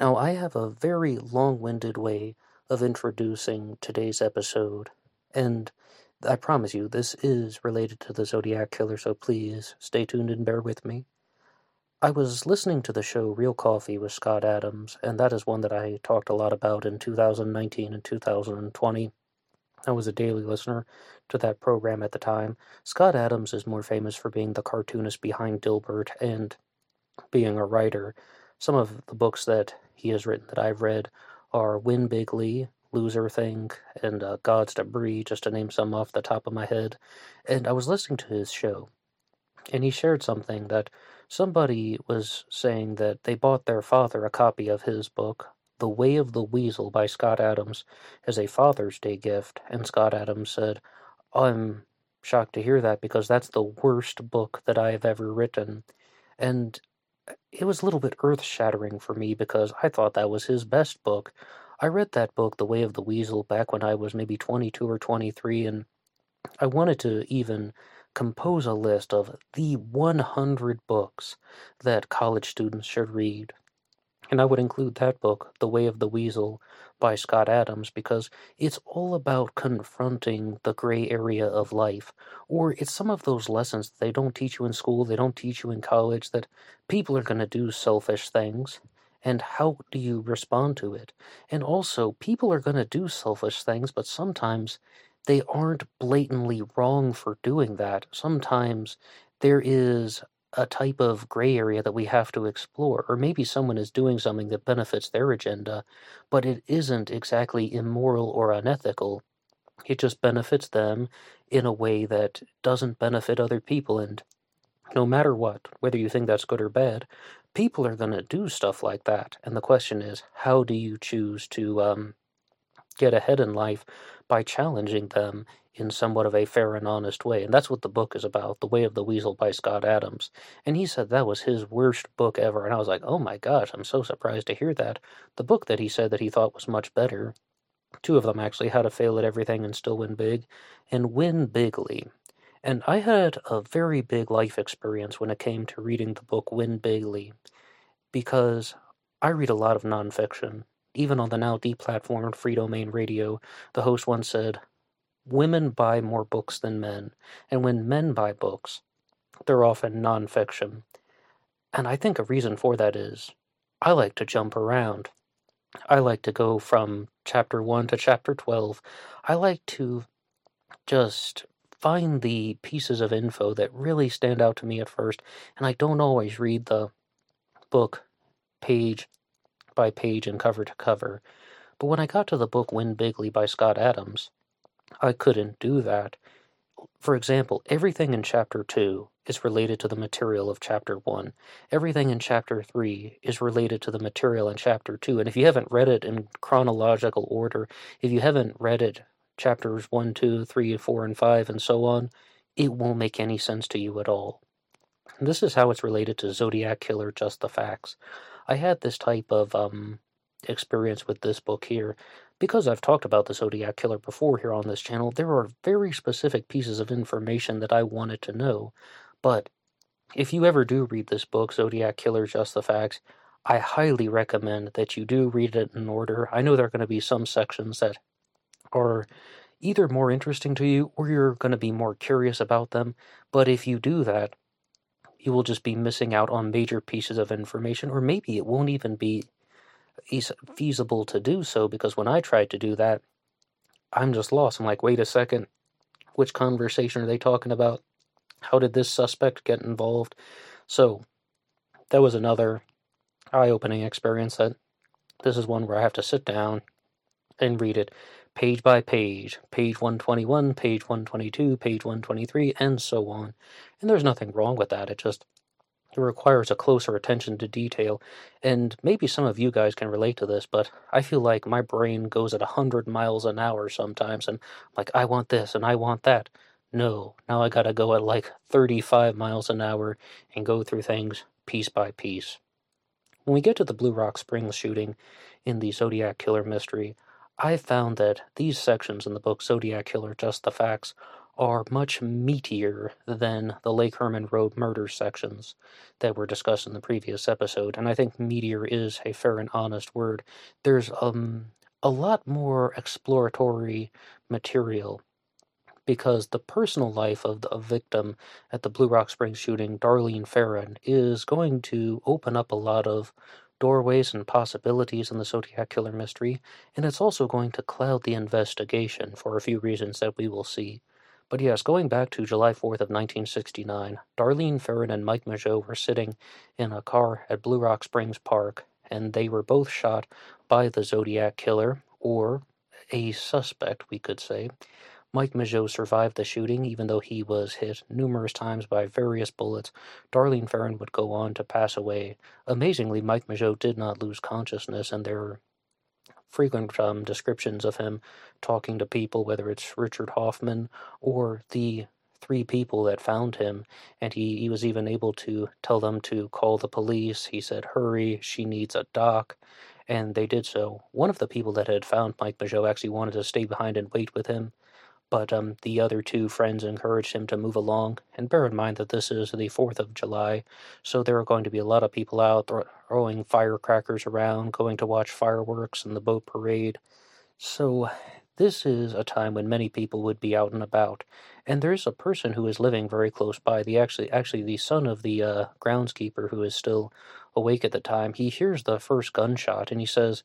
Now, I have a very long winded way of introducing today's episode, and I promise you, this is related to the Zodiac Killer, so please stay tuned and bear with me. I was listening to the show Real Coffee with Scott Adams, and that is one that I talked a lot about in 2019 and 2020. I was a daily listener to that program at the time. Scott Adams is more famous for being the cartoonist behind Dilbert and being a writer. Some of the books that he has written that I've read are Win Bigly, Loserthink, and uh, God's Debris, just to name some off the top of my head. And I was listening to his show, and he shared something that somebody was saying that they bought their father a copy of his book, The Way of the Weasel by Scott Adams, as a Father's Day gift. And Scott Adams said, I'm shocked to hear that because that's the worst book that I have ever written. And it was a little bit earth shattering for me because I thought that was his best book. I read that book, The Way of the Weasel, back when I was maybe 22 or 23, and I wanted to even compose a list of the 100 books that college students should read. And I would include that book, The Way of the Weasel, by Scott Adams, because it's all about confronting the gray area of life. Or it's some of those lessons that they don't teach you in school, they don't teach you in college, that people are going to do selfish things. And how do you respond to it? And also, people are going to do selfish things, but sometimes they aren't blatantly wrong for doing that. Sometimes there is a type of gray area that we have to explore. Or maybe someone is doing something that benefits their agenda, but it isn't exactly immoral or unethical. It just benefits them in a way that doesn't benefit other people. And no matter what, whether you think that's good or bad, people are going to do stuff like that. And the question is, how do you choose to um, get ahead in life by challenging them in somewhat of a fair and honest way. And that's what the book is about The Way of the Weasel by Scott Adams. And he said that was his worst book ever. And I was like, oh my gosh, I'm so surprised to hear that. The book that he said that he thought was much better, two of them actually, How to Fail at Everything and Still Win Big, and Win Bigly. And I had a very big life experience when it came to reading the book Win Bigly, because I read a lot of nonfiction. Even on the now deplatformed Freedomain Radio, the host once said, women buy more books than men, and when men buy books, they're often nonfiction. And I think a reason for that is I like to jump around. I like to go from chapter 1 to chapter 12. I like to just find the pieces of info that really stand out to me at first, and I don't always read the book page by page and cover to cover. But when I got to the book Win Bigly by Scott Adams, I couldn't do that. For example, everything in chapter 2 is related to the material of chapter 1. Everything in chapter 3 is related to the material in chapter 2. And if you haven't read it in chronological order, if you haven't read it chapters 1, 2, 3, 4, and 5, and so on, it won't make any sense to you at all. And this is how it's related to Zodiac Killer Just the Facts. I had this type of um, experience with this book here because I've talked about the Zodiac Killer before here on this channel, there are very specific pieces of information that I wanted to know. But if you ever do read this book, Zodiac Killer Just the Facts, I highly recommend that you do read it in order. I know there are going to be some sections that are either more interesting to you or you're going to be more curious about them. But if you do that, you will just be missing out on major pieces of information, or maybe it won't even be feasible to do so because when I tried to do that, I'm just lost. I'm like, wait a second, which conversation are they talking about? How did this suspect get involved? So that was another eye opening experience that this is one where I have to sit down and read it page by page, page 121, page 122, page 123, and so on. And there's nothing wrong with that. It just it requires a closer attention to detail, and maybe some of you guys can relate to this, but I feel like my brain goes at 100 miles an hour sometimes, and I'm like, I want this and I want that. No, now I gotta go at like 35 miles an hour and go through things piece by piece. When we get to the Blue Rock Springs shooting in the Zodiac Killer mystery, I found that these sections in the book Zodiac Killer Just the Facts are much meatier than the Lake Herman Road murder sections that were discussed in the previous episode, and I think meatier is a fair and honest word. There's um a lot more exploratory material because the personal life of the victim at the Blue Rock Springs shooting, Darlene Ferrin, is going to open up a lot of doorways and possibilities in the Zodiac Killer mystery, and it's also going to cloud the investigation for a few reasons that we will see. But yes, going back to July 4th of 1969, Darlene Ferrin and Mike Mageau were sitting in a car at Blue Rock Springs Park, and they were both shot by the Zodiac Killer, or a suspect, we could say. Mike Mageau survived the shooting, even though he was hit numerous times by various bullets. Darlene Ferrin would go on to pass away. Amazingly, Mike Mageau did not lose consciousness, and there are frequent um, descriptions of him talking to people, whether it's Richard Hoffman or the three people that found him, and he, he was even able to tell them to call the police. He said, Hurry, she needs a doc. And they did so. One of the people that had found Mike Mageau actually wanted to stay behind and wait with him, but um, the other two friends encouraged him to move along. And bear in mind that this is the 4th of July, so there are going to be a lot of people out throwing firecrackers around, going to watch fireworks and the boat parade. So this is a time when many people would be out and about. And there's a person who is living very close by. The actually actually the son of the uh, groundskeeper who is still awake at the time. He hears the first gunshot and he says,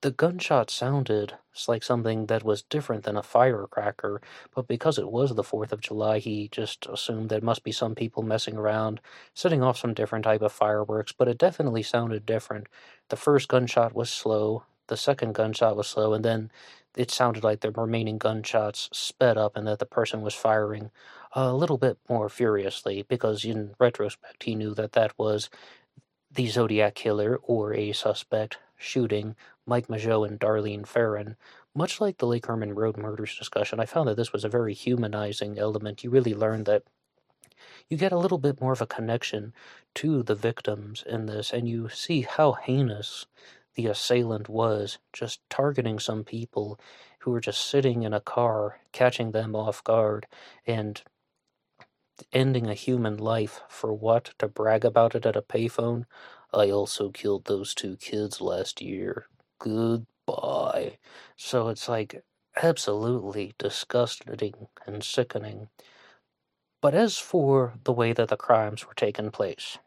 the gunshot sounded like something that was different than a firecracker, but because it was the 4th of July, he just assumed there must be some people messing around, setting off some different type of fireworks, but it definitely sounded different. The first gunshot was slow, the second gunshot was slow, and then it sounded like the remaining gunshots sped up and that the person was firing a little bit more furiously because in retrospect he knew that that was the Zodiac killer or a suspect shooting Mike Mageau and Darlene Ferrin, Much like the Lake Herman Road murders discussion, I found that this was a very humanizing element. You really learned that you get a little bit more of a connection to the victims in this, and you see how heinous the assailant was, just targeting some people who were just sitting in a car, catching them off guard, and ending a human life for what? To brag about it at a payphone? I also killed those two kids last year. Goodbye. So it's like absolutely disgusting and sickening. But as for the way that the crimes were taking place,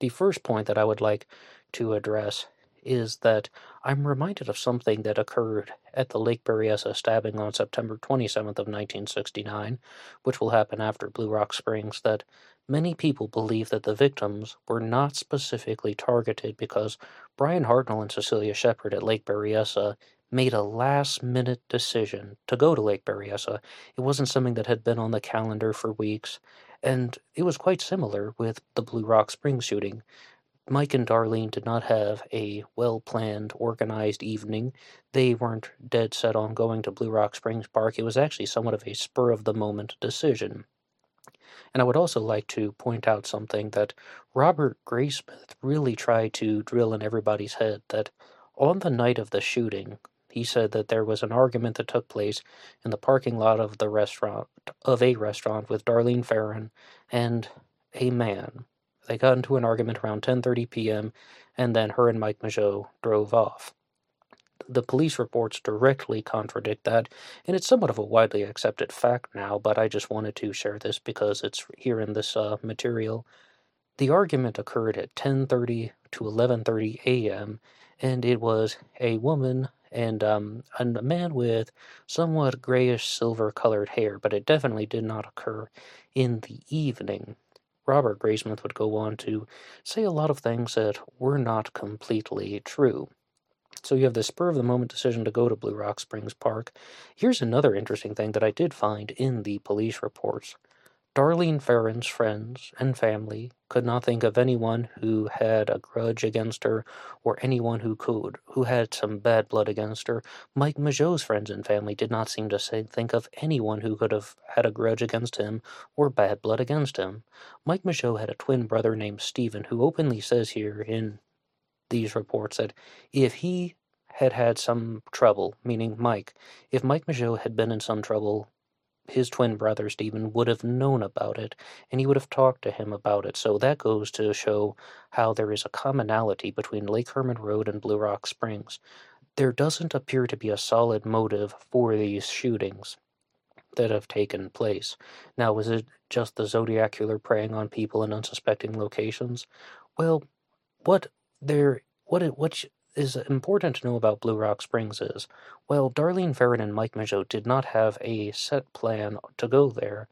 the first point that I would like to address is that I'm reminded of something that occurred at the Lake Berryessa stabbing on September 27th of 1969, which will happen after Blue Rock Springs, that many people believe that the victims were not specifically targeted because Bryan Hartnell and Cecilia Shepard at Lake Berryessa made a last minute decision to go to Lake Berryessa. It wasn't something that had been on the calendar for weeks, and it was quite similar with the Blue Rock Springs shooting. Mike and Darlene did not have a well planned, organized evening. They weren't dead set on going to Blue Rock Springs Park. It was actually somewhat of a spur of the moment decision. And I would also like to point out something that Robert Graysmith really tried to drill in everybody's head that on the night of the shooting, he said that there was an argument that took place in the parking lot of the restaurant of a restaurant with Darlene Ferrin and a man they got into an argument around 10:30 p.m. and then her and Mike Mageau drove off. The police reports directly contradict that, and it's somewhat of a widely accepted fact now, but I just wanted to share this because it's here in this uh, material. The argument occurred at 10:30 to 11:30 a.m., and it was a woman and um, a man with somewhat grayish silver colored hair, but it definitely did not occur in the evening. Robert Graysmith would go on to say a lot of things that were not completely true. So you have the spur of the moment decision to go to Blue Rock Springs Park. Here's another interesting thing that I did find in the police reports. Darlene Ferrin's friends and family could not think of anyone who had a grudge against her or anyone who could, who had some bad blood against her. Mike Mageau's friends and family did not seem to say, think of anyone who could have had a grudge against him or bad blood against him. Mike Mageau had a twin brother named Stephen who openly says here in these reports that if he had had some trouble, meaning Mike, if Mike Mageau had been in some trouble his twin brother Stephen would have known about it and he would have talked to him about it. So that goes to show how there is a commonality between Lake Herman Road and Blue Rock Springs. There doesn't appear to be a solid motive for these shootings that have taken place. Now, was it just the Zodiac killer preying on people in unsuspecting locations? Well, what there what it, what is important to know about Blue Rock Springs is, while Darlene Ferrin and Mike Mageau did not have a set plan to go there,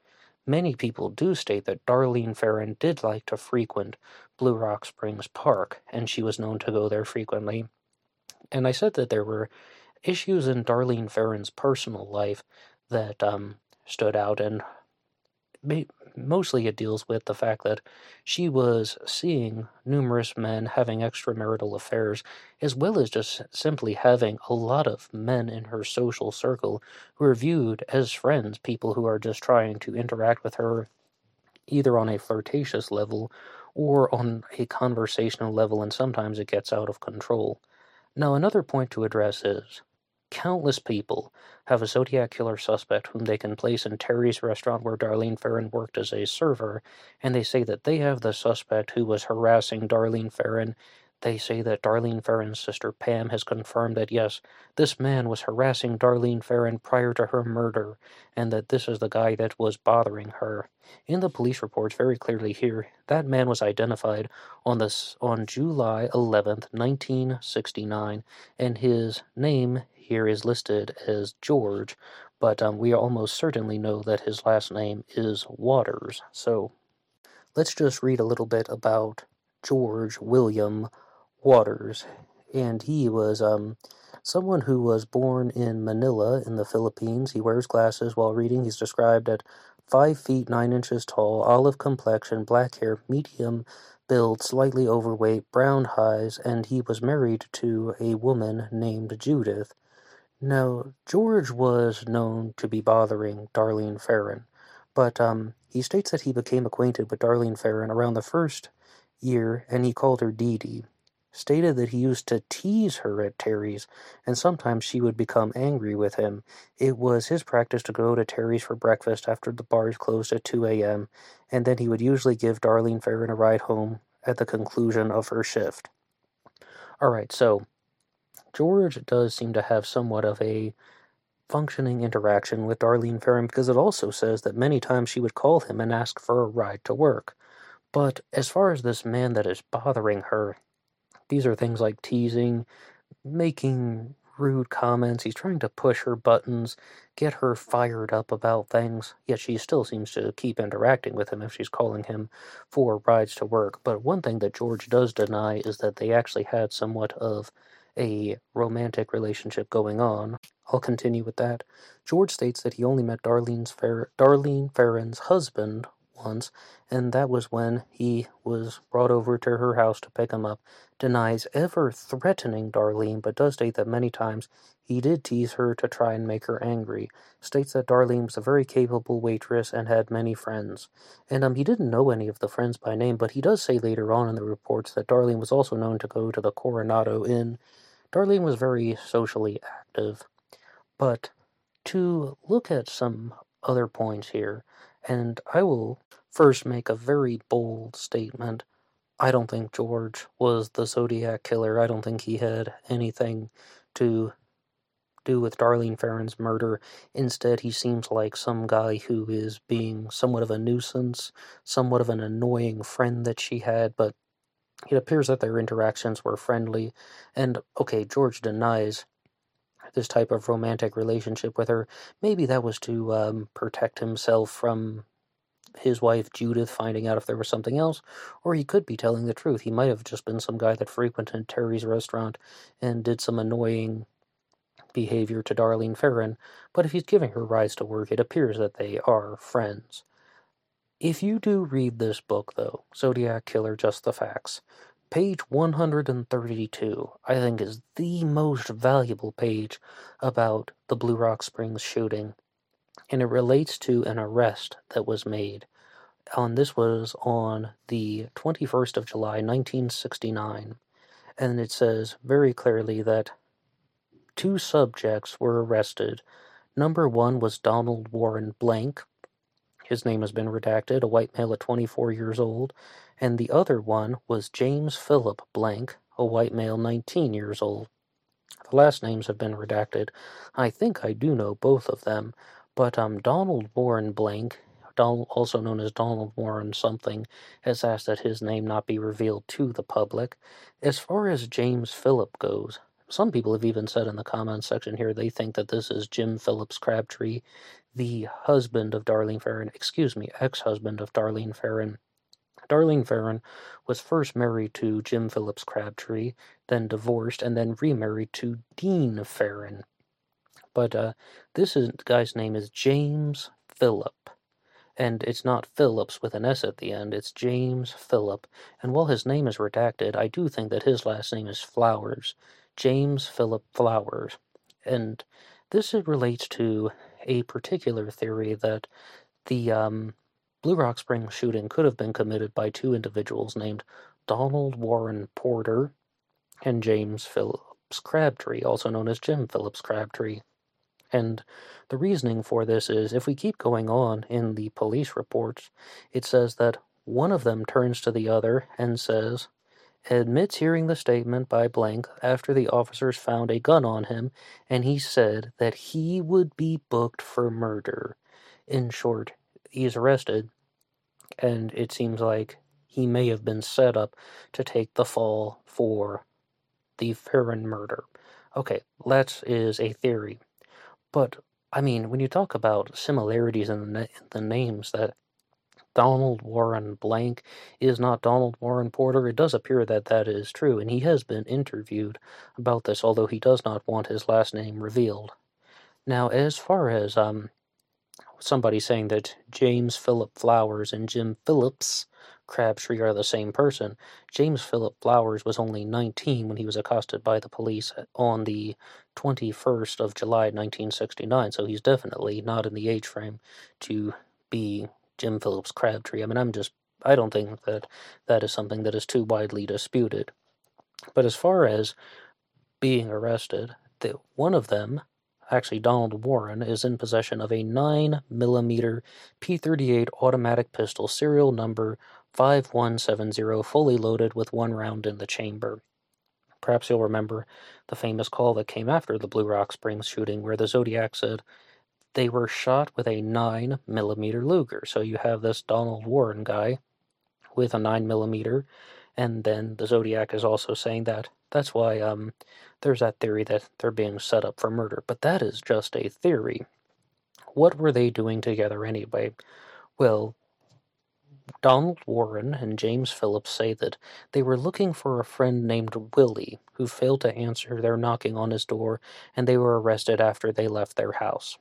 many people do state that Darlene Ferrin did like to frequent Blue Rock Springs Park, and she was known to go there frequently. And I said that there were issues in Darlene Ferrin's personal life that um, stood out, and mostly it deals with the fact that she was seeing numerous men having extramarital affairs, as well as just simply having a lot of men in her social circle who are viewed as friends, people who are just trying to interact with her either on a flirtatious level or on a conversational level, and sometimes it gets out of control. Now, another point to address is countless people have a Zodiac killer suspect whom they can place in Terry's restaurant where Darlene Ferrin worked as a server, and they say that they have the suspect who was harassing Darlene Ferrin they say that Darlene Ferrin's sister Pam has confirmed that yes, this man was harassing Darlene Ferrin prior to her murder, and that this is the guy that was bothering her. In the police reports, very clearly here, that man was identified on this on July 11th, 1969, and his name here is listed as George, but um, we almost certainly know that his last name is Waters. So let's just read a little bit about George William Waters, and he was um, someone who was born in Manila in the Philippines. He wears glasses while reading. He's described at five feet nine inches tall, olive complexion, black hair, medium build, slightly overweight, brown eyes, and he was married to a woman named Judith. Now, George was known to be bothering Darlene Ferrin, but um, he states that he became acquainted with Darlene Ferrin around the first year, and he called her Dee Dee stated that he used to tease her at Terry's, and sometimes she would become angry with him. It was his practice to go to Terry's for breakfast after the bars closed at 2 a.m., and then he would usually give Darlene Ferrin a ride home at the conclusion of her shift. Alright, so George does seem to have somewhat of a functioning interaction with Darlene Ferrin because it also says that many times she would call him and ask for a ride to work. But as far as this man that is bothering her, these are things like teasing, making rude comments. He's trying to push her buttons, get her fired up about things, yet she still seems to keep interacting with him if she's calling him for rides to work. But one thing that George does deny is that they actually had somewhat of a romantic relationship going on. I'll continue with that. George states that he only met Darlene's Fer- Darlene Ferrin's husband once, and that was when he was brought over to her house to pick him up. Denies ever threatening Darlene, but does state that many times he did tease her to try and make her angry. States that Darlene was a very capable waitress and had many friends. And um, he didn't know any of the friends by name, but he does say later on in the reports that Darlene was also known to go to the Coronado Inn. Darlene was very socially active. But to look at some other points here, and I will first make a very bold statement. I don't think George was the Zodiac killer. I don't think he had anything to do with Darlene Ferrin's murder. Instead, he seems like some guy who is being somewhat of a nuisance, somewhat of an annoying friend that she had, but it appears that their interactions were friendly. And okay, George denies this type of romantic relationship with her. Maybe that was to um, protect himself from his wife Judith finding out if there was something else, or he could be telling the truth. He might have just been some guy that frequented Terry's restaurant and did some annoying behavior to Darlene Ferrin, but if he's giving her rides to work, it appears that they are friends. If you do read this book, though, Zodiac Killer Just the Facts, Page 132, I think, is the most valuable page about the Blue Rock Springs shooting, and it relates to an arrest that was made. And this was on the 21st of July, 1969. And it says very clearly that two subjects were arrested Number one was Donald Warren Blank. His name has been redacted, a white male at 24 years old. And the other one was James Philip Blank, a white male 19 years old. The last names have been redacted. I think I do know both of them, but um, Donald Warren Blank, also known as Donald Warren something, has asked that his name not be revealed to the public. As far as James Phillip goes, some people have even said in the comments section here they think that this is Jim Phillips Crabtree, the husband of Darlene Ferrin, excuse me, ex husband of Darlene Ferrin. Darlene Ferrin was first married to Jim Phillips Crabtree, then divorced, and then remarried to Dean Ferrin. But uh, this is, guy's name is James Phillip. And it's not Phillips with an S at the end, it's James Phillip. And while his name is redacted, I do think that his last name is Flowers. James Philip Flowers. And this relates to a particular theory that the um, Blue Rock Springs shooting could have been committed by two individuals named Donald Warren Porter and James Phillips Crabtree, also known as Jim Phillips Crabtree. And the reasoning for this is if we keep going on in the police reports, it says that one of them turns to the other and says, admits hearing the statement by blank after the officers found a gun on him, and he said that he would be booked for murder. In short, he's arrested, and it seems like he may have been set up to take the fall for the Ferrin murder. Okay, that is a theory. But, I mean, when you talk about similarities in the, na- the names, that Donald Warren Blank is not Donald Warren Porter, it does appear that that is true, and he has been interviewed about this, although he does not want his last name revealed. Now, as far as um, somebody saying that James Philip Flowers and Jim Phillips Crabtree are the same person. James Philip Flowers was only 19 when he was accosted by the police on the 21st of July 1969, so he's definitely not in the age frame to be Jim Phillips Crabtree. I mean, I'm just, I don't think that that is something that is too widely disputed. But as far as being arrested, the, one of them actually Donald Warren, is in possession of a 9mm P38 automatic pistol, serial number 5170, fully loaded with one round in the chamber. Perhaps you'll remember the famous call that came after the Blue Rock Springs shooting, where the Zodiac said they were shot with a 9mm Luger. So you have this Donald Warren guy with a 9mm, and then the Zodiac is also saying that that's why um, there's that theory that they're being set up for murder. But that is just a theory. What were they doing together anyway? Well, Donald Warren and James Phillips say that they were looking for a friend named Willie who failed to answer their knocking on his door, and they were arrested after they left their house.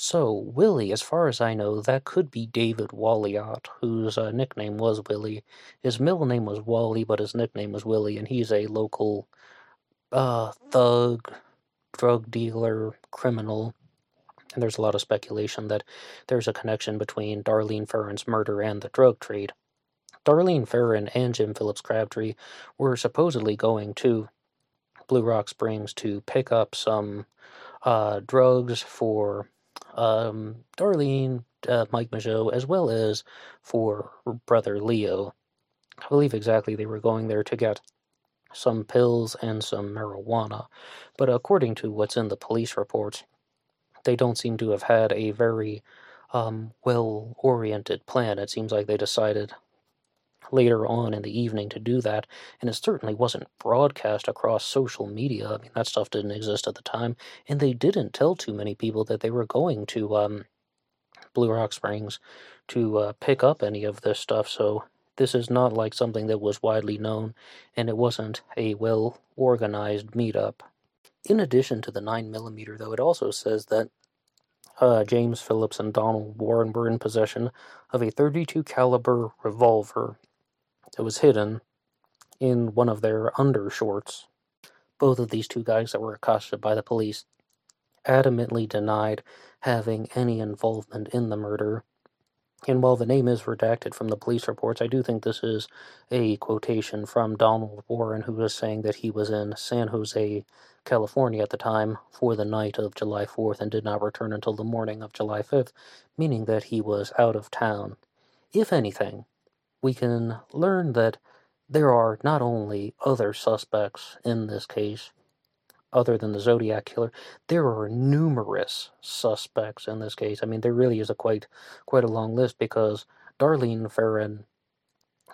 So, Willie, as far as I know, that could be David Walliot, whose uh, nickname was Willie. His middle name was Wally, but his nickname was Willie, and he's a local uh, thug, drug dealer, criminal. And there's a lot of speculation that there's a connection between Darlene Ferrin's murder and the drug trade. Darlene Ferrin and Jim Phillips Crabtree were supposedly going to Blue Rock Springs to pick up some uh, drugs for um, Darlene, uh, Mike Mageau, as well as for brother Leo. I believe exactly they were going there to get some pills and some marijuana, but according to what's in the police reports, they don't seem to have had a very um, well oriented plan. It seems like they decided later on in the evening to do that, and it certainly wasn't broadcast across social media. I mean, that stuff didn't exist at the time, and they didn't tell too many people that they were going to um, Blue Rock Springs to uh, pick up any of this stuff. So this is not like something that was widely known, and it wasn't a well organized meetup. In addition to the 9mm, though, it also says that uh, James Phillips and Donald Warren were in possession of a 32 caliber revolver that was hidden in one of their undershorts. Both of these two guys that were accosted by the police adamantly denied having any involvement in the murder. And while the name is redacted from the police reports, I do think this is a quotation from Donald Warren, who was saying that he was in San Jose, California at the time for the night of July 4th and did not return until the morning of July 5th, meaning that he was out of town. If anything, we can learn that there are not only other suspects in this case, other than the Zodiac killer, there are numerous suspects in this case. I mean, there really is a quite quite a long list because Darlene Ferrin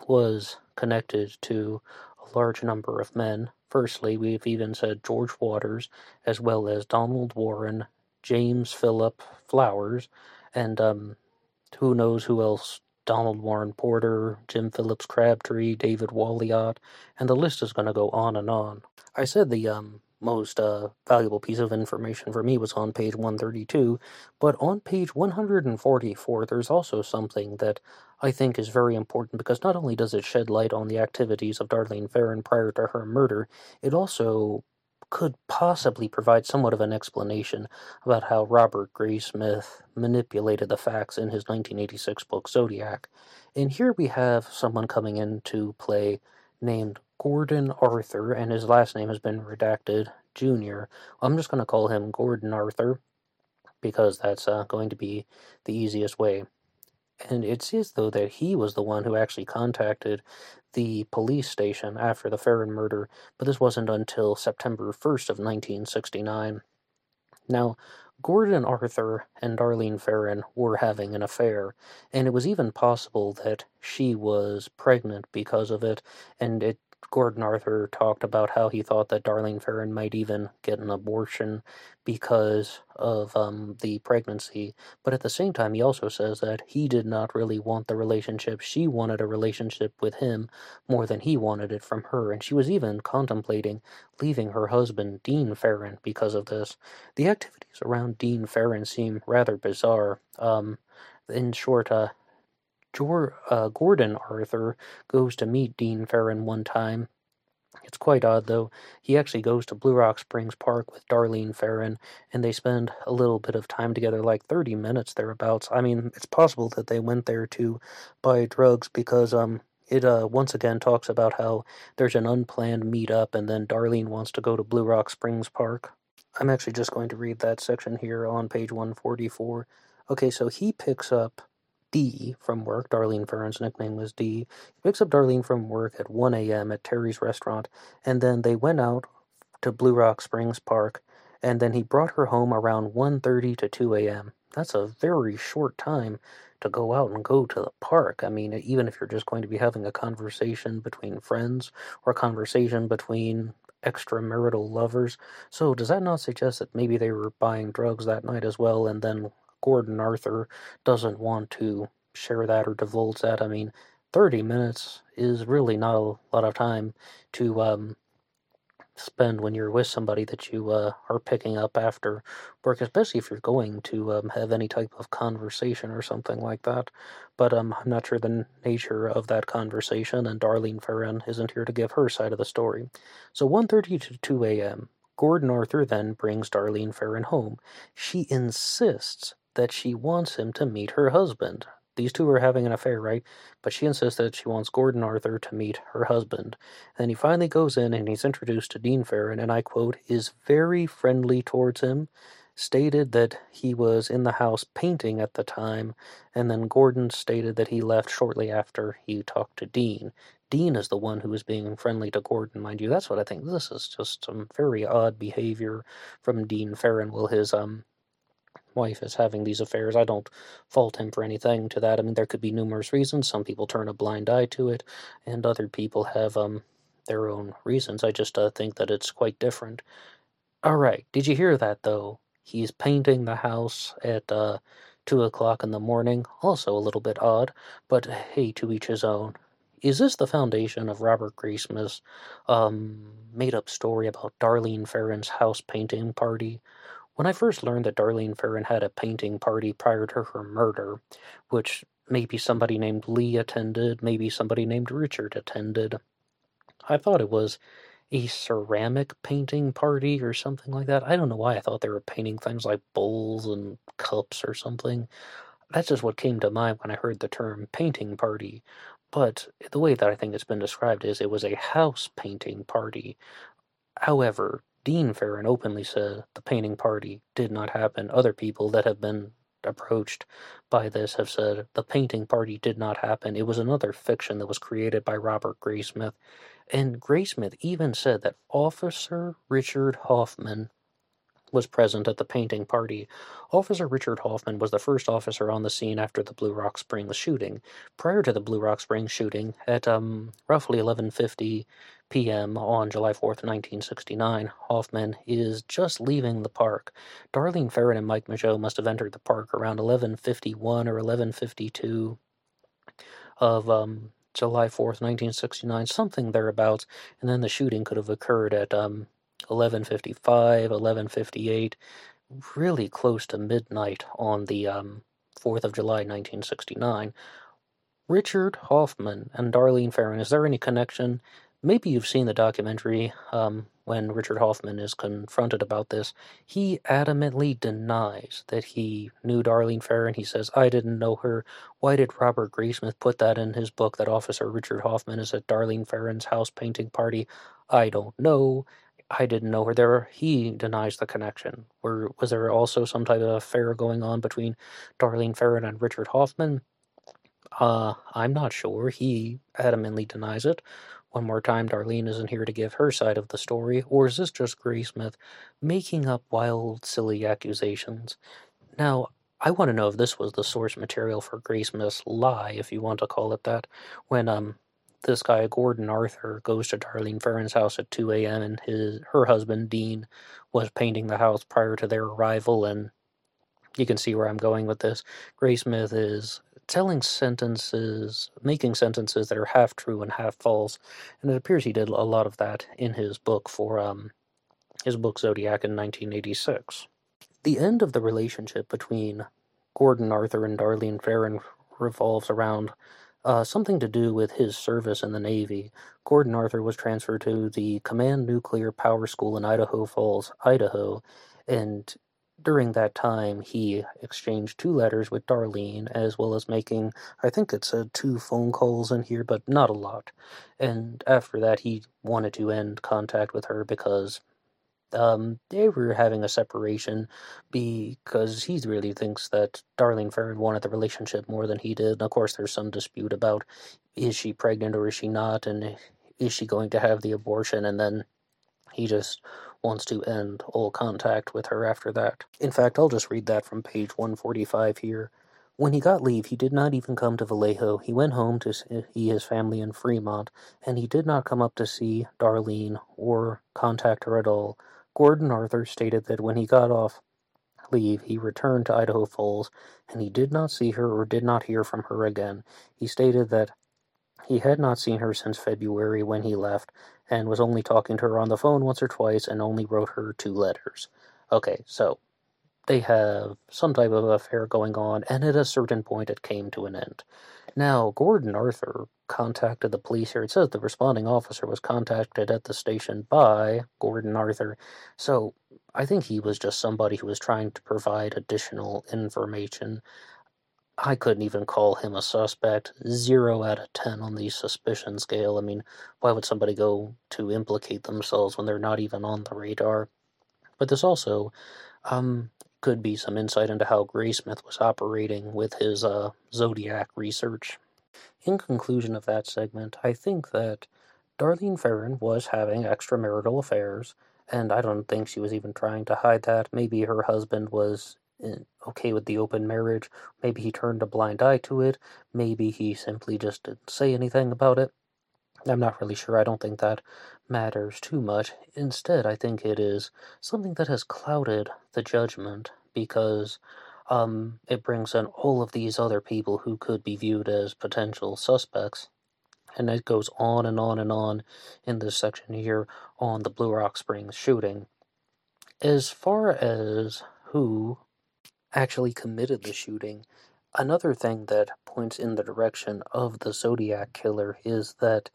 was connected to a large number of men. Firstly, we've even said George Waters, as well as Donald Warren, James Philip Flowers, and um, who knows who else Donald Warren Porter, Jim Phillips Crabtree, David Walliott, and the list is going to go on and on. I said the um, most uh, valuable piece of information for me was on page 132, but on page 144, there's also something that I think is very important because not only does it shed light on the activities of Darlene Ferrin prior to her murder, it also could possibly provide somewhat of an explanation about how Robert Graysmith manipulated the facts in his 1986 book Zodiac. And here we have someone coming into play named Gordon Arthur, and his last name has been redacted, Jr. I'm just going to call him Gordon Arthur because that's uh, going to be the easiest way. And it says, though, that he was the one who actually contacted the police station after the Ferrin murder, but this wasn't until September 1st of 1969. Now, Gordon Arthur and Darlene Ferrin were having an affair, and it was even possible that she was pregnant because of it, and it Gordon Arthur talked about how he thought that Darlene Ferrin might even get an abortion because of um, the pregnancy. But at the same time, he also says that he did not really want the relationship. She wanted a relationship with him more than he wanted it from her. And she was even contemplating leaving her husband, Dean Ferrin, because of this. The activities around Dean Ferrin seem rather bizarre. Um, in short, uh, Uh, Gordon Arthur goes to meet Dean Ferrin one time. It's quite odd, though. He actually goes to Blue Rock Springs Park with Darlene Ferrin, and they spend a little bit of time together, like 30 minutes thereabouts. I mean, it's possible that they went there to buy drugs because um, it uh, once again talks about how there's an unplanned meetup, and then Darlene wants to go to Blue Rock Springs Park. I'm actually just going to read that section here on page 144. Okay, so he picks up D from work. Darlene Ferrin's nickname was D. He picks up Darlene from work at 1 a.m. at Terry's restaurant, and then they went out to Blue Rock Springs Park, and then he brought her home around 1.30 to 2 a.m. That's a very short time to go out and go to the park. I mean, even if you're just going to be having a conversation between friends or a conversation between extramarital lovers. So, does that not suggest that maybe they were buying drugs that night as well and then Gordon Arthur doesn't want to share that or divulge that. I mean, 30 minutes is really not a lot of time to um, spend when you're with somebody that you uh, are picking up after work, especially if you're going to um, have any type of conversation or something like that. But um, I'm not sure the nature of that conversation, and Darlene Ferrin isn't here to give her side of the story. So 1.30 to 2 a.m., Gordon Arthur then brings Darlene Ferrin home. She insists that she wants him to meet her husband. These two are having an affair, right? But she insists that she wants Gordon Arthur to meet her husband. Then he finally goes in and he's introduced to Dean Ferrin, and I quote, is very friendly towards him, stated that he was in the house painting at the time, and then Gordon stated that he left shortly after he talked to Dean. Dean is the one who is being friendly to Gordon, mind you. That's what I think. This is just some very odd behavior from Dean Ferrin. Will his um wife is having these affairs. I don't fault him for anything to that. I mean, there could be numerous reasons. Some people turn a blind eye to it, and other people have um their own reasons. I just uh, think that it's quite different. All right, did you hear that though? He's painting the house at uh, two o'clock in the morning. Also a little bit odd, but hey, to each his own. Is this the foundation of Robert Graysmith's um, made-up story about Darlene Ferrin's house painting party? When I first learned that Darlene Ferrin had a painting party prior to her murder, which maybe somebody named Lee attended, maybe somebody named Richard attended, I thought it was a ceramic painting party or something like that. I don't know why I thought they were painting things like bowls and cups or something. That's just what came to mind when I heard the term painting party. But the way that I think it's been described is it was a house painting party. However, Dean Ferrin openly said the painting party did not happen. Other people that have been approached by this have said the painting party did not happen. It was another fiction that was created by Robert Graysmith. And Graysmith even said that Officer Richard Hoffman was present at the painting party. Officer Richard Hoffman was the first officer on the scene after the Blue Rock Springs shooting. Prior to the Blue Rock Springs shooting, at um, roughly 11:50 p.m. on July 4th, 1969, Hoffman is just leaving the park. Darlene Ferrin and Mike Mageau must have entered the park around 11:51 or 11:52 of um, July 4th, 1969, something thereabouts, and then the shooting could have occurred at um, 11:55, 11:58, really close to midnight on the um, 4th of July 1969. Richard Hoffman and Darlene Ferrin, is there any connection? Maybe you've seen the documentary um, when Richard Hoffman is confronted about this. He adamantly denies that he knew Darlene Ferrin. He says, I didn't know her. Why did Robert Graysmith put that in his book that Officer Richard Hoffman is at Darlene Ferrin's house painting party? I don't know. I didn't know her there. He denies the connection. Were was there also some type of affair going on between Darlene Ferrin and Richard Hoffman? Uh, I'm not sure. He adamantly denies it. One more time, Darlene isn't here to give her side of the story, or is this just Graysmith making up wild, silly accusations? Now, I want to know if this was the source material for Graysmith's lie, if you want to call it that, when um this guy Gordon Arthur goes to Darlene Ferrin's house at 2 a.m. and his her husband Dean was painting the house prior to their arrival, and you can see where I'm going with this. Graysmith is telling sentences, making sentences that are half true and half false, and it appears he did a lot of that in his book for um, his book Zodiac in 1986. The end of the relationship between Gordon Arthur and Darlene Ferrin revolves around uh, something to do with his service in the Navy. Gordon Arthur was transferred to the Command Nuclear Power School in Idaho Falls, Idaho, and during that time he exchanged two letters with Darlene, as well as making, I think it said two phone calls in here, but not a lot. And after that, he wanted to end contact with her because um, they were having a separation because he really thinks that Darlene Ferrin wanted the relationship more than he did. And of course, there's some dispute about is she pregnant or is she not, and is she going to have the abortion, and then he just wants to end all contact with her after that. In fact, I'll just read that from page 145 here. When he got leave, he did not even come to Vallejo. He went home to see eh, his family in Fremont, and he did not come up to see Darlene or contact her at all. Gordon Arthur stated that when he got off leave, he returned to Idaho Falls, and he did not see her or did not hear from her again. He stated that he had not seen her since February when he left, and was only talking to her on the phone once or twice and only wrote her two letters. Okay, so they have some type of affair going on, and at a certain point it came to an end. Now, Gordon Arthur contacted the police here. It says the responding officer was contacted at the station by Gordon Arthur. So I think he was just somebody who was trying to provide additional information. I couldn't even call him a suspect. Zero out of ten on the suspicion scale. I mean, why would somebody go to implicate themselves when they're not even on the radar? But this also um, could be some insight into how Graysmith was operating with his uh, Zodiac research. In conclusion of that segment, I think that Darlene Ferrin was having extramarital affairs, and I don't think she was even trying to hide that. Maybe her husband was eh, okay with the open marriage. Maybe he turned a blind eye to it. Maybe he simply just didn't say anything about it. I'm not really sure. I don't think that matters too much. Instead, I think it is something that has clouded the judgment because um, it brings in all of these other people who could be viewed as potential suspects. And it goes on and on and on in this section here on the Blue Rock Springs shooting. As far as who actually committed the shooting, another thing that points in the direction of the Zodiac killer is that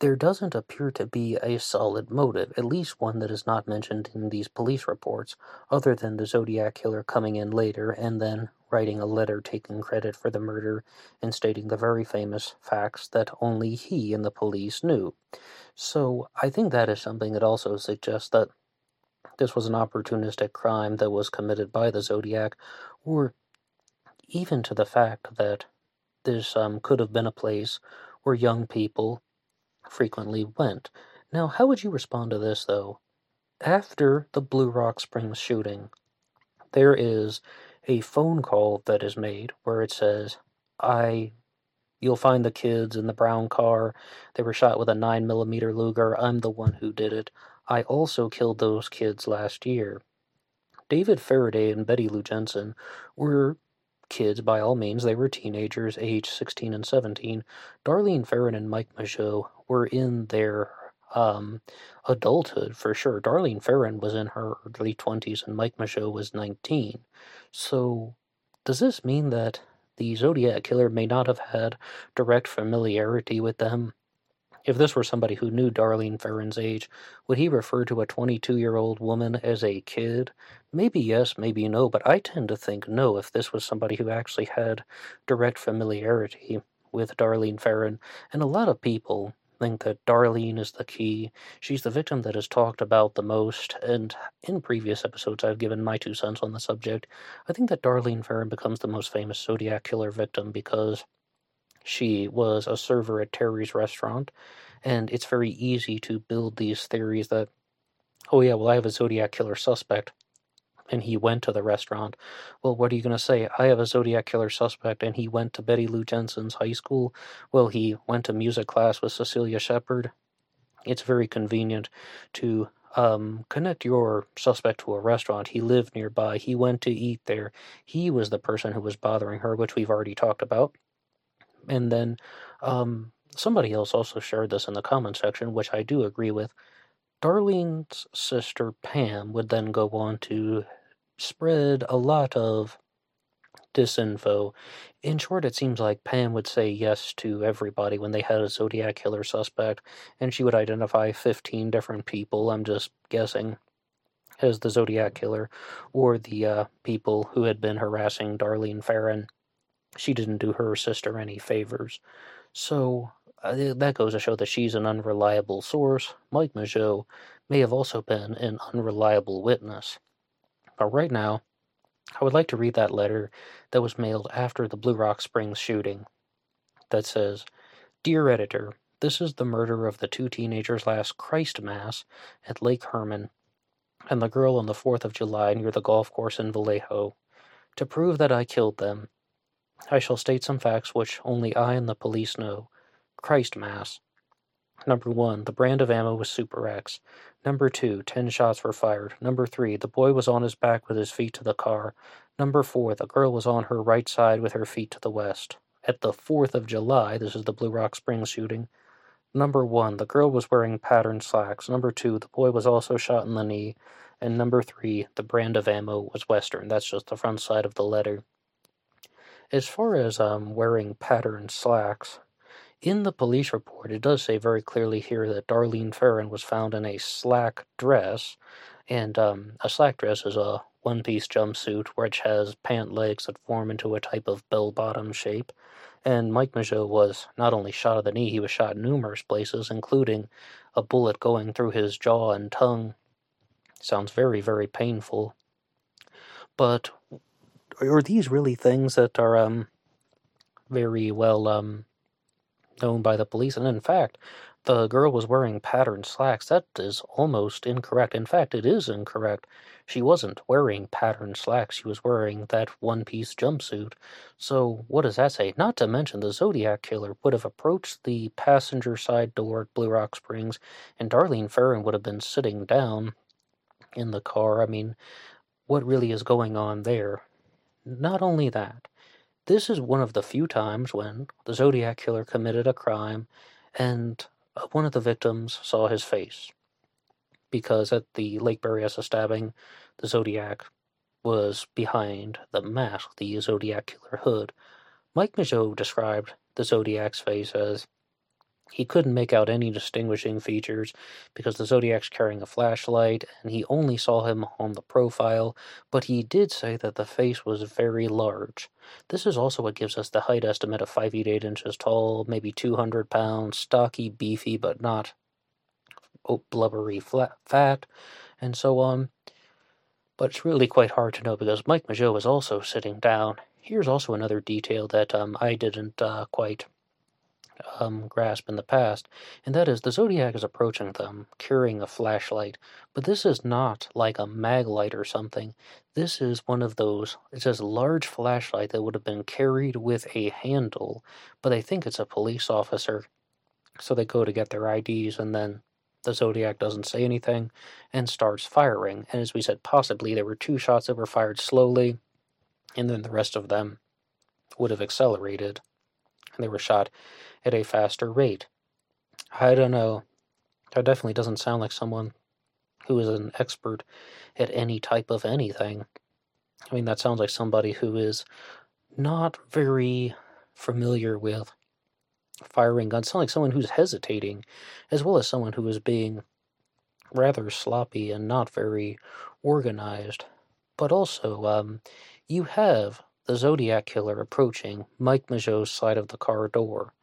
there doesn't appear to be a solid motive, at least one that is not mentioned in these police reports, other than the Zodiac killer coming in later and then writing a letter taking credit for the murder and stating the very famous facts that only he and the police knew. So I think that is something that also suggests that this was an opportunistic crime that was committed by the Zodiac, or even to the fact that this um, could have been a place where young people frequently went. Now, how would you respond to this, though? After the Blue Rock Springs shooting, there is a phone call that is made where it says, I You'll find the kids in the brown car. They were shot with a 9 millimeter Luger. I'm the one who did it. I also killed those kids last year. David Faraday and Betty Lou Jensen were kids by all means. They were teenagers, aged 16 and 17. Darlene Ferrin and Mike Mageau were in their um, adulthood for sure. Darlene Ferrin was in her early 20s and Mike Mageau was 19. So, does this mean that the Zodiac Killer may not have had direct familiarity with them? If this were somebody who knew Darlene Ferrin's age, would he refer to a 22 year old woman as a kid? Maybe yes, maybe no, but I tend to think no if this was somebody who actually had direct familiarity with Darlene Ferrin. And a lot of people think that Darlene is the key. She's the victim that is talked about the most, and in previous episodes I've given my two cents on the subject. I think that Darlene Ferrin becomes the most famous Zodiac Killer victim because she was a server at Terry's restaurant, and it's very easy to build these theories that, oh yeah, well, I have a Zodiac Killer suspect and he went to the restaurant. Well, what are you going to say? I have a Zodiac killer suspect, and he went to Betty Lou Jensen's high school. Well, he went to music class with Cecilia Shepard. It's very convenient to um, connect your suspect to a restaurant. He lived nearby. He went to eat there. He was the person who was bothering her, which we've already talked about. And then um, somebody else also shared this in the comment section, which I do agree with. Darlene's sister Pam would then go on to spread a lot of disinfo. In short, it seems like Pam would say yes to everybody when they had a Zodiac killer suspect, and she would identify 15 different people, I'm just guessing, as the Zodiac killer, or the uh, people who had been harassing Darlene Ferrin. She didn't do her sister any favors. So, uh, that goes to show that she's an unreliable source. Mike Mageau may have also been an unreliable witness. But right now, I would like to read that letter that was mailed after the Blue Rock Springs shooting that says Dear Editor, this is the murder of the two teenagers last Christ Mass at Lake Herman and the girl on the 4th of July near the golf course in Vallejo. To prove that I killed them, I shall state some facts which only I and the police know. Christ Mass. Number one, the brand of ammo was Super X. Number two, ten shots were fired. Number three, the boy was on his back with his feet to the car. Number four, the girl was on her right side with her feet to the west. At the 4th of July, this is the Blue Rock Springs shooting. Number one, the girl was wearing patterned slacks. Number two, the boy was also shot in the knee. And number three, the brand of ammo was Western. That's just the front side of the letter. As far as um, wearing patterned slacks, in the police report, it does say very clearly here that Darlene Ferrin was found in a slack dress, and um, a slack dress is a one-piece jumpsuit which has pant legs that form into a type of bell-bottom shape. And Mike Mageau was not only shot at the knee, he was shot numerous places, including a bullet going through his jaw and tongue. Sounds very, very painful. But are these really things that are um very well um known by the police. And in fact, the girl was wearing patterned slacks. That is almost incorrect. In fact, it is incorrect. She wasn't wearing patterned slacks. She was wearing that one piece jumpsuit. So, what does that say? Not to mention, the Zodiac Killer would have approached the passenger side door at Blue Rock Springs, and Darlene Ferrin would have been sitting down in the car. I mean, what really is going on there? Not only that, this is one of the few times when the Zodiac Killer committed a crime and uh, one of the victims saw his face. Because at the Lake Berryessa stabbing, the Zodiac was behind the mask, the Zodiac Killer hood. Mike Mageau described the Zodiac's face as he couldn't make out any distinguishing features because the Zodiac's carrying a flashlight and he only saw him on the profile, but he did say that the face was very large. This is also what gives us the height estimate of 5 feet 8 inches tall, maybe 200 pounds, stocky, beefy, but not oh, blubbery flat, fat, and so on. But it's really quite hard to know because Mike Mageau was also sitting down. Here's also another detail that um, I didn't uh, quite um, grasp in the past, and that is the Zodiac is approaching them carrying a flashlight, but this is not like a mag light or something. This is one of those, it says large flashlight that would have been carried with a handle, but they think it's a police officer. So they go to get their IDs, and then the Zodiac doesn't say anything and starts firing. And as we said, possibly there were two shots that were fired slowly, and then the rest of them would have accelerated. And they were shot at a faster rate. I don't know. That definitely doesn't sound like someone who is an expert at any type of anything. I mean, that sounds like somebody who is not very familiar with firing guns. Sounds like someone who's hesitating, as well as someone who is being rather sloppy and not very organized. But also, um, you have the Zodiac killer approaching Mike Mageau's side of the car door.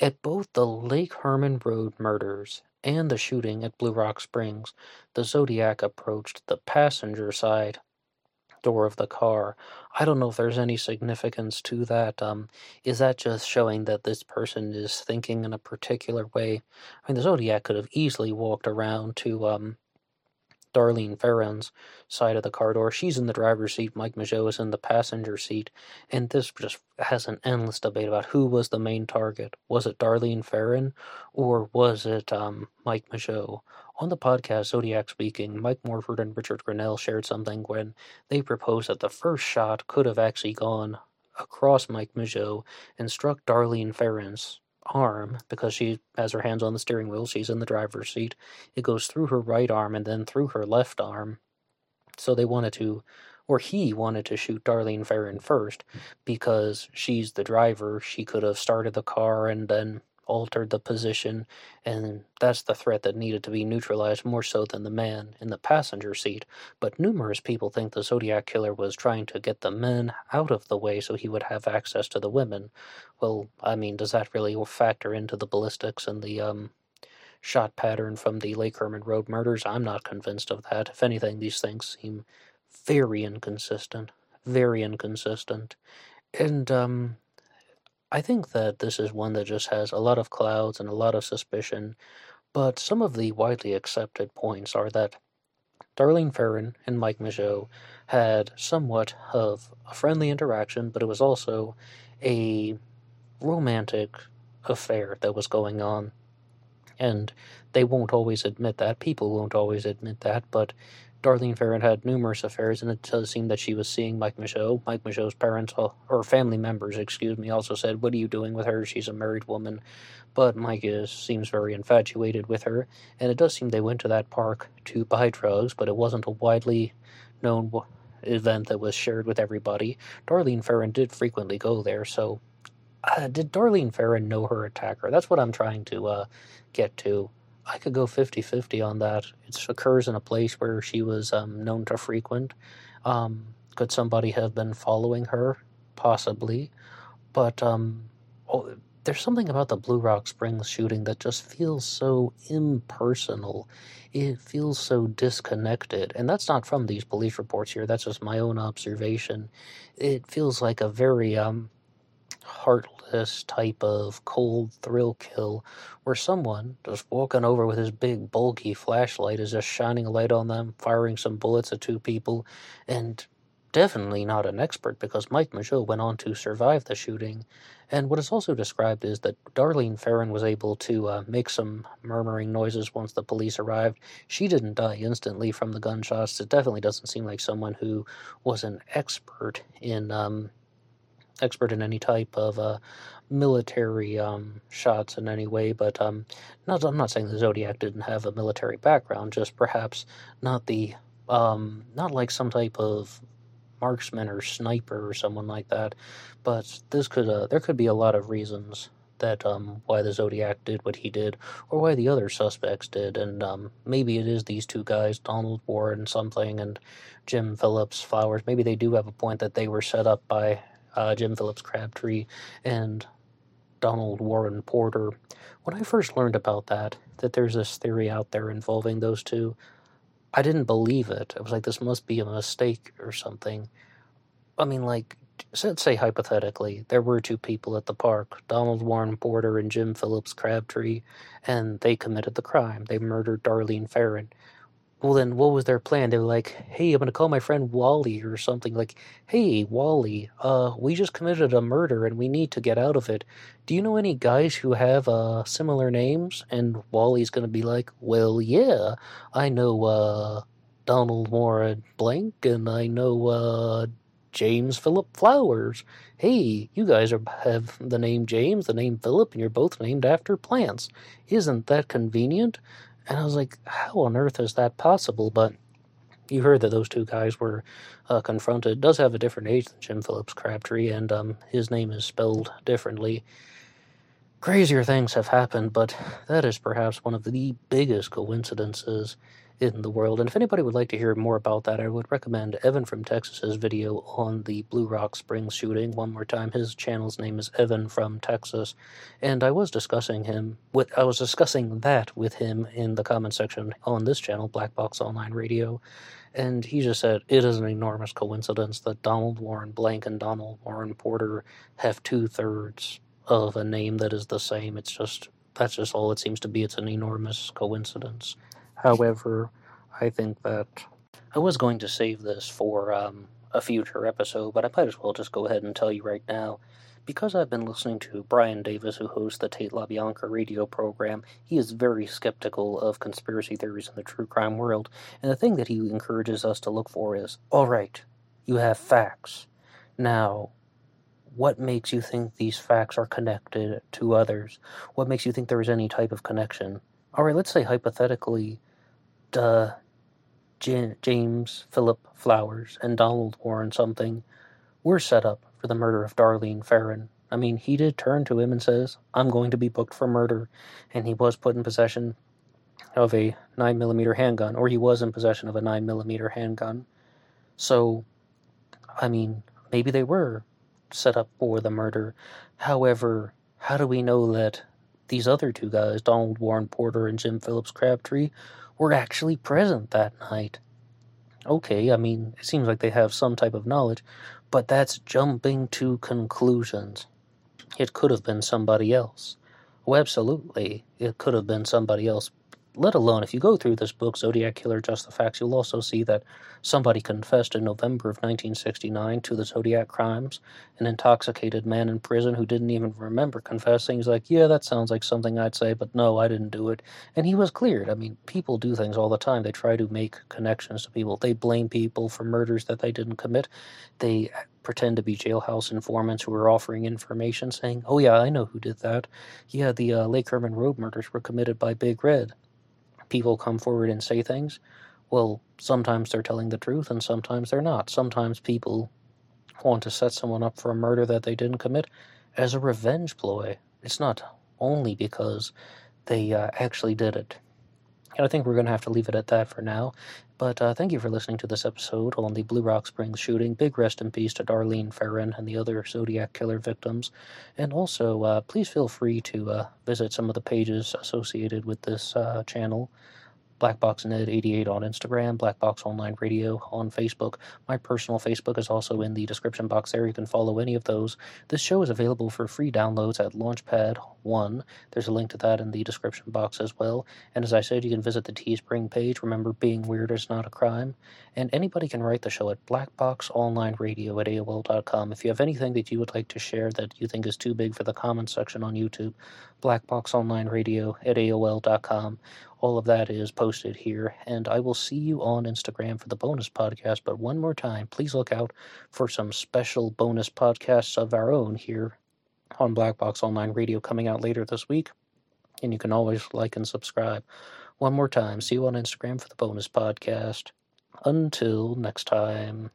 At both the Lake Herman Road murders and the shooting at Blue Rock Springs, the Zodiac approached the passenger side door of the car. I don't know if there's any significance to that. Um, is that just showing that this person is thinking in a particular way? I mean, the Zodiac could have easily walked around to um, Darlene Ferrin's side of the car door. She's in the driver's seat. Mike Mageau is in the passenger seat. And this just has an endless debate about who was the main target. Was it Darlene Ferrin or was it um, Mike Mageau? On the podcast Zodiac Speaking, Mike Morford and Richard Grinnell shared something when they proposed that the first shot could have actually gone across Mike Mageau and struck Darlene Ferrin's arm because she has her hands on the steering wheel. She's in the driver's seat. It goes through her right arm and then through her left arm. So they wanted to, or he wanted to shoot Darlene Ferrin first because she's the driver. She could have started the car and then altered the position, and that's the threat that needed to be neutralized more so than the man in the passenger seat. But numerous people think the Zodiac Killer was trying to get the men out of the way so he would have access to the women. Well, I mean, does that really factor into the ballistics and the um, shot pattern from the Lake Herman Road murders? I'm not convinced of that. If anything, these things seem very inconsistent. Very inconsistent. And, um, I think that this is one that just has a lot of clouds and a lot of suspicion, but some of the widely accepted points are that Darlene Ferrin and Mike Mageau had somewhat of a friendly interaction, but it was also a romantic affair that was going on. And they won't always admit that. People won't always admit that, but Darlene Ferrin had numerous affairs, and it does seem that she was seeing Mike Mageau. Mike Mageau's parents, uh, or family members, excuse me, also said, What are you doing with her? She's a married woman. But Mike is, seems very infatuated with her, and it does seem they went to that park to buy drugs, but it wasn't a widely known event that was shared with everybody. Darlene Ferrin did frequently go there, so uh, did Darlene Ferrin know her attacker? That's what I'm trying to uh, get to. I could go 50 50 on that. It occurs in a place where she was um, known to frequent. Um, could somebody have been following her? Possibly. But um, oh, there's something about the Blue Rock Springs shooting that just feels so impersonal. It feels so disconnected. And that's not from these police reports here, that's just my own observation. It feels like a very um, heartless type of cold thrill kill where someone just walking over with his big bulky flashlight is just shining a light on them, firing some bullets at two people, and definitely not an expert because Mike Mageau went on to survive the shooting. And what is also described is that Darlene Ferrin was able to uh, make some murmuring noises once the police arrived. She didn't die instantly from the gunshots. It definitely doesn't seem like someone who was an expert in um, expert in any type of uh, military um, shots in any way, but um, not, I'm not saying the Zodiac didn't have a military background, just perhaps not the um, not like some type of marksman or sniper or someone like that. But this could uh, there could be a lot of reasons that um, why the Zodiac did what he did, or why the other suspects did, and um, maybe it is these two guys, Donald Warren something and Jim Phillips Flowers. Maybe they do have a point that they were set up by uh, Jim Phillips Crabtree and Donald Warren Porter. When I first learned about that, that there's this theory out there involving those two, I didn't believe it. I was like, this must be a mistake or something. I mean, like, let's say hypothetically, there were two people at the park, Donald Warren Porter and Jim Phillips Crabtree, and they committed the crime. They murdered Darlene Ferrin. Well, then, what was their plan? They were like, "Hey, I'm gonna call my friend Wally or something." Like, "Hey, Wally, uh, we just committed a murder and we need to get out of it. Do you know any guys who have uh similar names?" And Wally's gonna be like, "Well, yeah, I know uh Donald Warren Blank, and I know uh James Philip Flowers. Hey, you guys are, have the name James, the name Philip, and you're both named after plants. Isn't that convenient?" And I was like, how on earth is that possible? But you heard that those two guys were uh, confronted. Does have a different age than Jim Phillips Crabtree, and um, his name is spelled differently. Crazier things have happened, but that is perhaps one of the biggest coincidences in the world. And if anybody would like to hear more about that, I would recommend Evan from Texas's video on the Blue Rock Springs shooting. One more time, his channel's name is Evan from Texas, and I was discussing him with I was discussing that with him in the comment section on this channel, Black Box Online Radio. And he just said it is an enormous coincidence that Donald Warren Blank and Donald Warren Porter have two thirds of a name that is the same. It's just that's just all it seems to be. It's an enormous coincidence. However, I think that I was going to save this for um, a future episode, but I might as well just go ahead and tell you right now. Because I've been listening to Brian Davis, who hosts the Tate LaBianca radio program, he is very skeptical of conspiracy theories in the true crime world. And the thing that he encourages us to look for is all right, you have facts. Now, what makes you think these facts are connected to others? What makes you think there is any type of connection? All right, let's say hypothetically uh, James Philip Flowers and Donald Warren something were set up for the murder of Darlene Ferrin. I mean, he did turn to him and says, I'm going to be booked for murder. And he was put in possession of a 9mm handgun, or he was in possession of a 9mm handgun. So, I mean, maybe they were set up for the murder. However, how do we know that these other two guys, Donald Warren Porter and Jim Phillips Crabtree, were actually present that night. Okay, I mean, it seems like they have some type of knowledge, but that's jumping to conclusions. It could have been somebody else. Oh, absolutely, it could have been somebody else let alone if you go through this book, Zodiac Killer Just the Facts, you'll also see that somebody confessed in November of 1969 to the Zodiac crimes. An intoxicated man in prison who didn't even remember confessing. He's like, Yeah, that sounds like something I'd say, but no, I didn't do it. And he was cleared. I mean, people do things all the time. They try to make connections to people. They blame people for murders that they didn't commit. They pretend to be jailhouse informants who are offering information saying, Oh, yeah, I know who did that. Yeah, the uh, Lake Herman Road murders were committed by Big Red people come forward and say things, well, sometimes they're telling the truth and sometimes they're not. Sometimes people want to set someone up for a murder that they didn't commit as a revenge ploy. It's not only because they uh, actually did it. And I think we're going to have to leave it at that for now. But uh, thank you for listening to this episode on the Blue Rock Springs shooting. Big rest in peace to Darlene Ferrin and the other Zodiac killer victims. And also, uh, please feel free to uh, visit some of the pages associated with this uh, channel. BlackBoxNed88 on Instagram, Blackbox Online Radio on Facebook. My personal Facebook is also in the description box there. You can follow any of those. This show is available for free downloads at Launchpad one. There's a link to that in the description box as well. And as I said, you can visit the Teespring page. Remember, being weird is not a crime. And anybody can write the show at blackboxonlineradio at AOL.com. If you have anything that you would like to share that you think is too big for the comments section on YouTube, blackboxonlineradio at AOL.com. All of that is posted here, and I will see you on Instagram for the bonus podcast. But one more time, please look out for some special bonus podcasts of our own here on Black Box Online Radio coming out later this week. And you can always like and subscribe. One more time, see you on Instagram for the bonus podcast. Until next time.